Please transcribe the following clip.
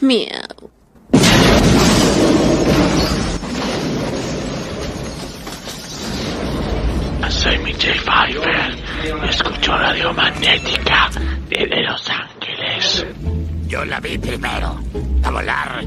Miau. Soy Michelle Pfeiffer. Escucho Radio Magnética desde Los Ángeles. Yo la vi primero. A volar.